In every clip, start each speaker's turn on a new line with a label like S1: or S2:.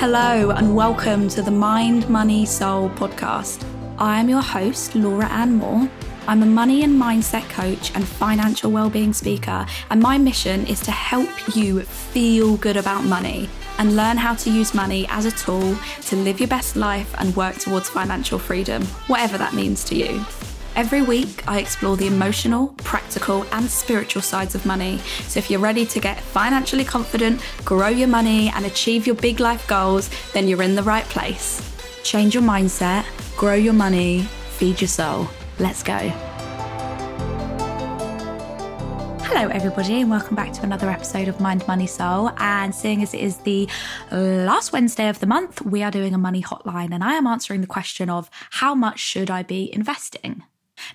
S1: Hello, and welcome to the Mind, Money, Soul podcast. I am your host, Laura Ann Moore. I'm a money and mindset coach and financial well-being speaker, and my mission is to help you feel good about money and learn how to use money as a tool to live your best life and work towards financial freedom, whatever that means to you. Every week, I explore the emotional, practical, and spiritual sides of money. So, if you're ready to get financially confident, grow your money, and achieve your big life goals, then you're in the right place. Change your mindset, grow your money, feed your soul. Let's go. Hello, everybody, and welcome back to another episode of Mind, Money, Soul. And seeing as it is the last Wednesday of the month, we are doing a money hotline, and I am answering the question of how much should I be investing?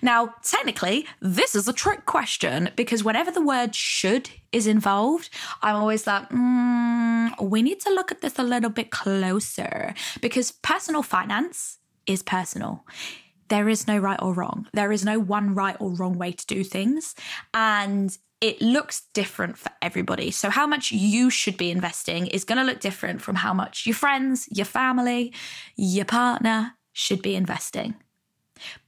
S1: Now, technically, this is a trick question because whenever the word should is involved, I'm always like, mm, we need to look at this a little bit closer because personal finance is personal. There is no right or wrong. There is no one right or wrong way to do things. And it looks different for everybody. So, how much you should be investing is going to look different from how much your friends, your family, your partner should be investing.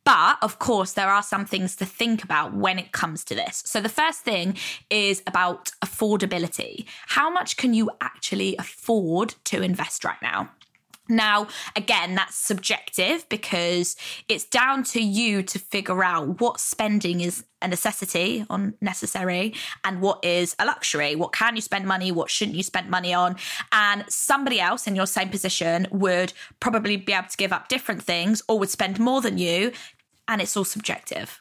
S1: But of course, there are some things to think about when it comes to this. So, the first thing is about affordability. How much can you actually afford to invest right now? Now, again, that's subjective because it's down to you to figure out what spending is a necessity on necessary and what is a luxury. What can you spend money? What shouldn't you spend money on? And somebody else in your same position would probably be able to give up different things or would spend more than you. And it's all subjective.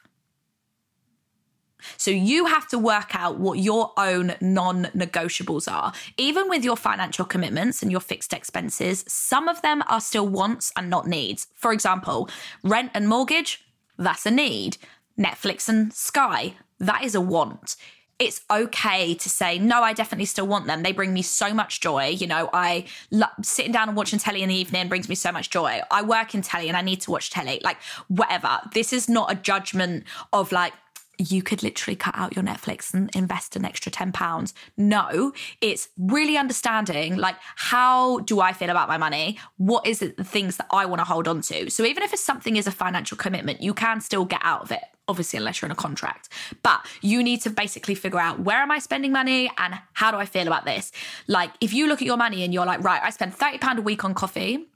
S1: So you have to work out what your own non negotiables are. Even with your financial commitments and your fixed expenses, some of them are still wants and not needs. For example, rent and mortgage, that's a need. Netflix and Sky, that is a want it's okay to say no i definitely still want them they bring me so much joy you know i love sitting down and watching telly in the evening brings me so much joy i work in telly and i need to watch telly like whatever this is not a judgment of like you could literally cut out your Netflix and invest an extra 10 pounds. No, it's really understanding like how do I feel about my money? What is it the things that I want to hold on to? So even if something is a financial commitment, you can still get out of it. Obviously, unless you're in a contract, but you need to basically figure out where am I spending money and how do I feel about this? Like, if you look at your money and you're like, right, I spend £30 a week on coffee,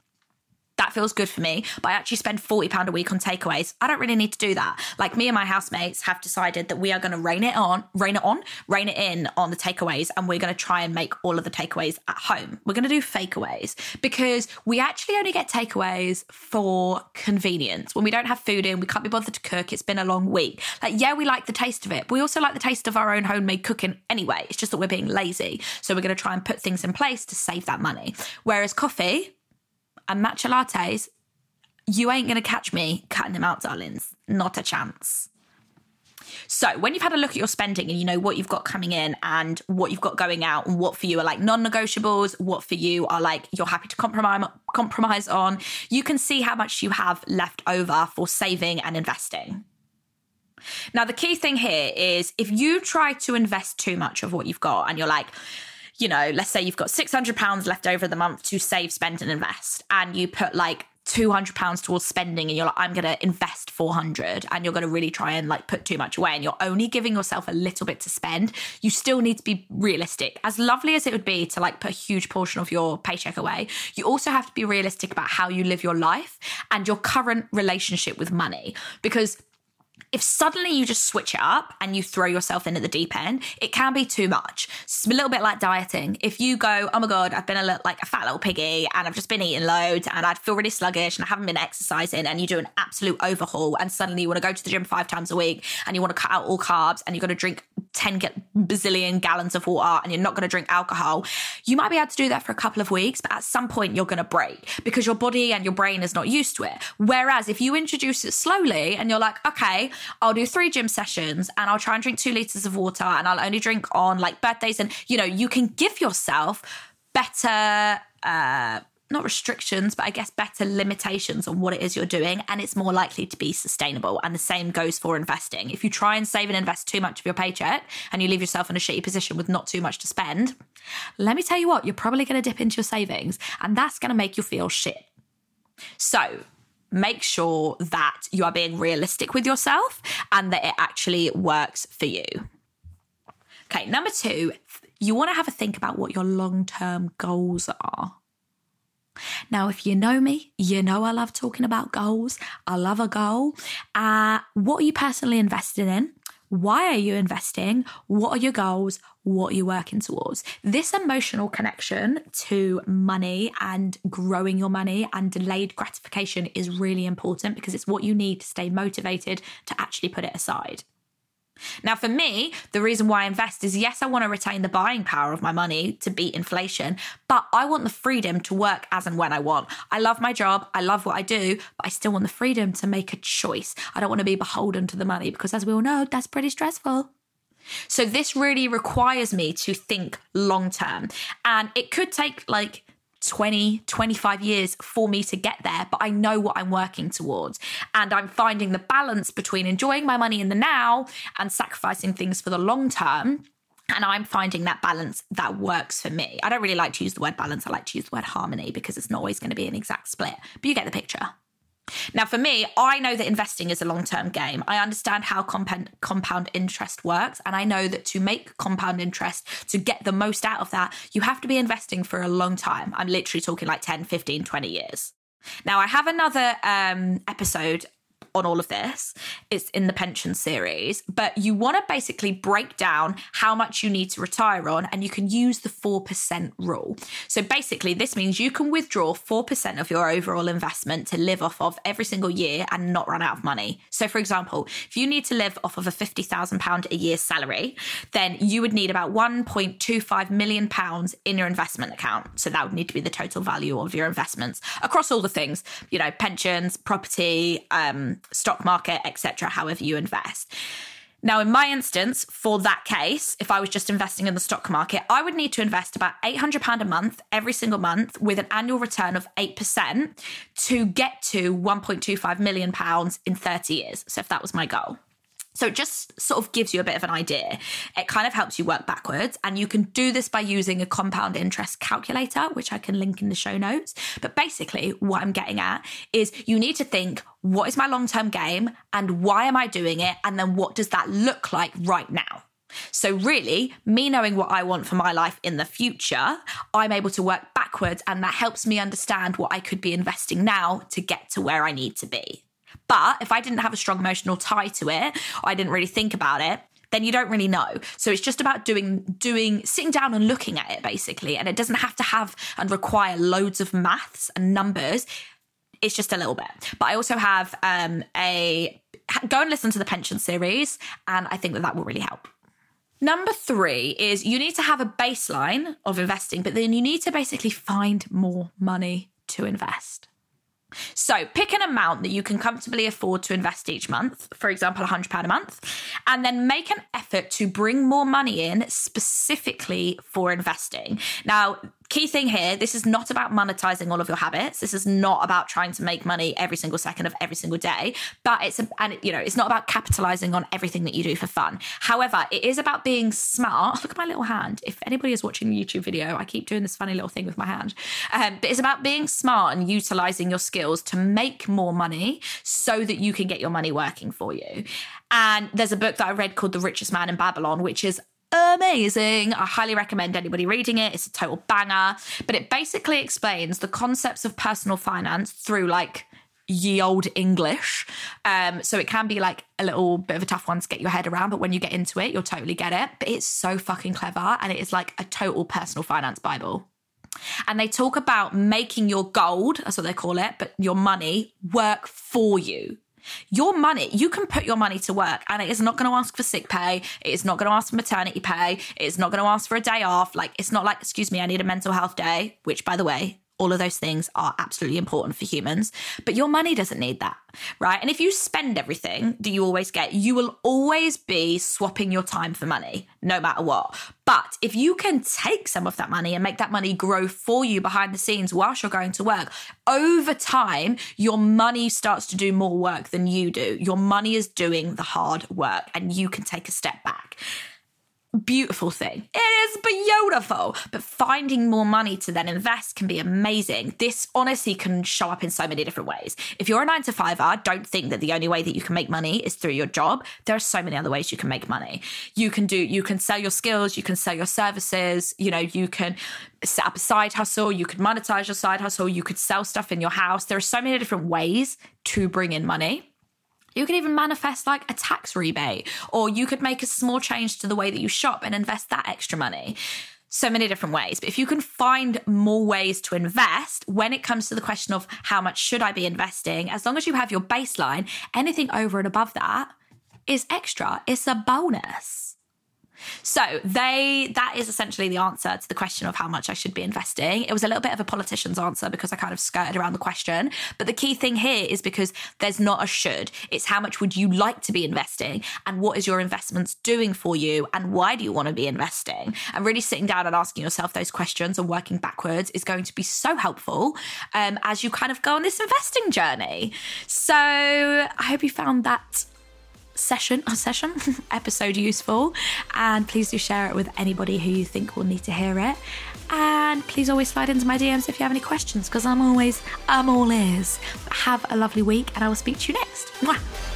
S1: that feels good for me, but I actually spend £40 a week on takeaways. I don't really need to do that. Like me and my housemates have decided that we are going to rein it on, rein it on, rein it in on the takeaways, and we're going to try and make all of the takeaways at home. We're going to do fakeaways because we actually only get takeaways for convenience. When we don't have food in, we can't be bothered to cook, it's been a long week. Like, yeah, we like the taste of it, but we also like the taste of our own homemade cooking anyway. It's just that we're being lazy. So we're going to try and put things in place to save that money. Whereas coffee, and matcha lattes, you ain't going to catch me cutting them out, darlings. Not a chance. So, when you've had a look at your spending and you know what you've got coming in and what you've got going out, and what for you are like non negotiables, what for you are like you're happy to compromise, compromise on, you can see how much you have left over for saving and investing. Now, the key thing here is if you try to invest too much of what you've got and you're like, you know, let's say you've got £600 left over the month to save, spend, and invest, and you put like 200 pounds towards spending and you're like i'm going to invest 400 and you're going to really try and like put too much away and you're only giving yourself a little bit to spend you still need to be realistic. As lovely as it would be to like put a huge portion of your paycheck away you also have to be realistic about how you live your life and your current relationship with money. Because if suddenly you just switch it up and you throw yourself into the deep end, it can be too much. It's a little bit like dieting. If you go, oh my God, I've been a little, like a fat little piggy and I've just been eating loads and I'd feel really sluggish and I haven't been exercising and you do an absolute overhaul and suddenly you want to go to the gym five times a week and you want to cut out all carbs and you're going to drink 10 bazillion gallons of water and you're not going to drink alcohol, you might be able to do that for a couple of weeks, but at some point you're going to break because your body and your brain is not used to it. Whereas if you introduce it slowly and you're like, okay, I'll do three gym sessions and I'll try and drink two liters of water and I'll only drink on like birthdays and, you know, you can give yourself better, uh, not restrictions, but I guess better limitations on what it is you're doing, and it's more likely to be sustainable. And the same goes for investing. If you try and save and invest too much of your paycheck and you leave yourself in a shitty position with not too much to spend, let me tell you what, you're probably going to dip into your savings, and that's going to make you feel shit. So, make sure that you are being realistic with yourself and that it actually works for you. Okay, number two, you want to have a think about what your long term goals are. Now, if you know me, you know I love talking about goals. I love a goal. Uh, what are you personally invested in? Why are you investing? What are your goals? What are you working towards? This emotional connection to money and growing your money and delayed gratification is really important because it's what you need to stay motivated to actually put it aside. Now, for me, the reason why I invest is yes, I want to retain the buying power of my money to beat inflation, but I want the freedom to work as and when I want. I love my job, I love what I do, but I still want the freedom to make a choice. I don't want to be beholden to the money because, as we all know, that's pretty stressful. So, this really requires me to think long term. And it could take like 20, 25 years for me to get there, but I know what I'm working towards. And I'm finding the balance between enjoying my money in the now and sacrificing things for the long term. And I'm finding that balance that works for me. I don't really like to use the word balance. I like to use the word harmony because it's not always going to be an exact split, but you get the picture. Now, for me, I know that investing is a long term game. I understand how compound, compound interest works. And I know that to make compound interest, to get the most out of that, you have to be investing for a long time. I'm literally talking like 10, 15, 20 years. Now, I have another um, episode on all of this. It's in the pension series, but you want to basically break down how much you need to retire on, and you can use the 4% rule. So basically, this means you can withdraw 4% of your overall investment to live off of every single year and not run out of money. So, for example, if you need to live off of a £50,000 a year salary, then you would need about £1.25 million in your investment account. So that would need to be the total value of your investments across all the things, you know, pensions, property, um, stock market, etc., however you invest. Now, in my instance, for that case, if I was just investing in the stock market, I would need to invest about £800 a month every single month with an annual return of 8% to get to £1.25 million in 30 years. So, if that was my goal. So it just sort of gives you a bit of an idea. It kind of helps you work backwards. And you can do this by using a compound interest calculator, which I can link in the show notes. But basically, what I'm getting at is you need to think what is my long term game and why am I doing it? And then what does that look like right now? So, really, me knowing what I want for my life in the future, I'm able to work backwards, and that helps me understand what I could be investing now to get to where I need to be. But if I didn't have a strong emotional tie to it, I didn't really think about it, then you don't really know. So it's just about doing doing sitting down and looking at it basically, and it doesn't have to have and require loads of maths and numbers. It's just a little bit. But I also have um, a go and listen to the pension series, and I think that that will really help. Number three is you need to have a baseline of investing, but then you need to basically find more money to invest. So pick an amount that you can comfortably afford to invest each month, for example, £100 a month, and then make an effort to bring more money in specifically for investing. Now, key thing here this is not about monetizing all of your habits. This is not about trying to make money every single second of every single day but it's a, and you know it's not about capitalizing on everything that you do for fun. However it is about being smart. Look at my little hand. If anybody is watching the youtube video i keep doing this funny little thing with my hand. Um, but it's about being smart and utilizing your skills to make more money so that you can get your money working for you. And there's a book that I read called The Richest Man in Babylon, which is amazing. I highly recommend anybody reading it. It's a total banger. But it basically explains the concepts of personal finance through like ye old English. Um, so it can be like a little bit of a tough one to get your head around, but when you get into it, you'll totally get it. But it's so fucking clever and it is like a total personal finance Bible. And they talk about making your gold, that's what they call it, but your money work for you. Your money, you can put your money to work and it is not going to ask for sick pay. It is not going to ask for maternity pay. It's not going to ask for a day off. Like, it's not like, excuse me, I need a mental health day, which by the way, All of those things are absolutely important for humans, but your money doesn't need that, right? And if you spend everything that you always get, you will always be swapping your time for money, no matter what. But if you can take some of that money and make that money grow for you behind the scenes whilst you're going to work, over time, your money starts to do more work than you do. Your money is doing the hard work and you can take a step back beautiful thing. It is beautiful. But finding more money to then invest can be amazing. This honestly can show up in so many different ways. If you're a nine to fiver, don't think that the only way that you can make money is through your job. There are so many other ways you can make money. You can do, you can sell your skills, you can sell your services, you know, you can set up a side hustle, you could monetize your side hustle, you could sell stuff in your house. There are so many different ways to bring in money. You could even manifest like a tax rebate, or you could make a small change to the way that you shop and invest that extra money. So many different ways. But if you can find more ways to invest when it comes to the question of how much should I be investing, as long as you have your baseline, anything over and above that is extra, it's a bonus. So they that is essentially the answer to the question of how much I should be investing. It was a little bit of a politician's answer because I kind of skirted around the question. But the key thing here is because there's not a should. It's how much would you like to be investing and what is your investments doing for you and why do you want to be investing? And really sitting down and asking yourself those questions and working backwards is going to be so helpful um, as you kind of go on this investing journey. So I hope you found that session or session episode useful. And please do share it with anybody who you think will need to hear it. And please always slide into my DMs if you have any questions because I'm always I'm all ears. Have a lovely week and I will speak to you next. Mwah.